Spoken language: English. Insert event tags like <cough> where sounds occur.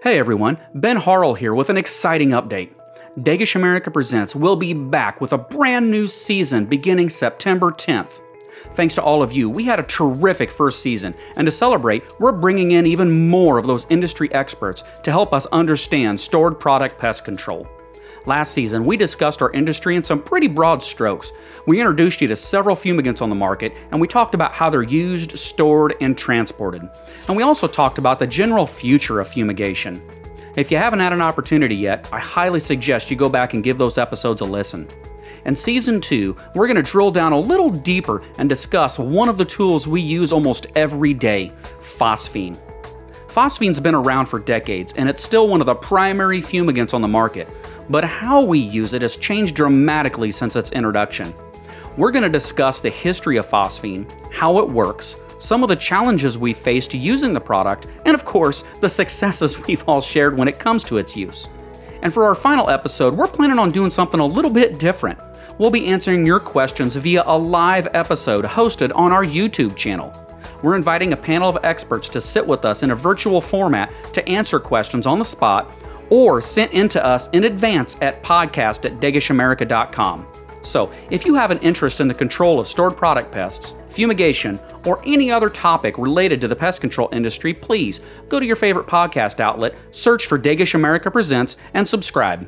Hey everyone, Ben Harrell here with an exciting update. Degesch America Presents will be back with a brand new season beginning September 10th. Thanks to all of you, we had a terrific first season, and to celebrate, we're bringing in even more of those industry experts to help us understand stored product pest control. Last season, we discussed our industry in some pretty broad strokes. We introduced you to several fumigants on the market, and we talked about how they're used, stored, and transported. And we also talked about the general future of fumigation. If you haven't had an opportunity yet, I highly suggest you go back and give those episodes a listen. In Season 2, we're going to drill down a little deeper and discuss one of the tools we use almost every day phosphine. Phosphine's been around for decades, and it's still one of the primary fumigants on the market but how we use it has changed dramatically since its introduction. We're going to discuss the history of phosphine, how it works, some of the challenges we faced using the product, and of course, the successes <laughs> we've all shared when it comes to its use. And for our final episode, we're planning on doing something a little bit different. We'll be answering your questions via a live episode hosted on our YouTube channel. We're inviting a panel of experts to sit with us in a virtual format to answer questions on the spot or sent in to us in advance at podcast at degeschamerica.com. So, if you have an interest in the control of stored product pests, fumigation, or any other topic related to the pest control industry, please go to your favorite podcast outlet, search for Degesch America Presents, and subscribe.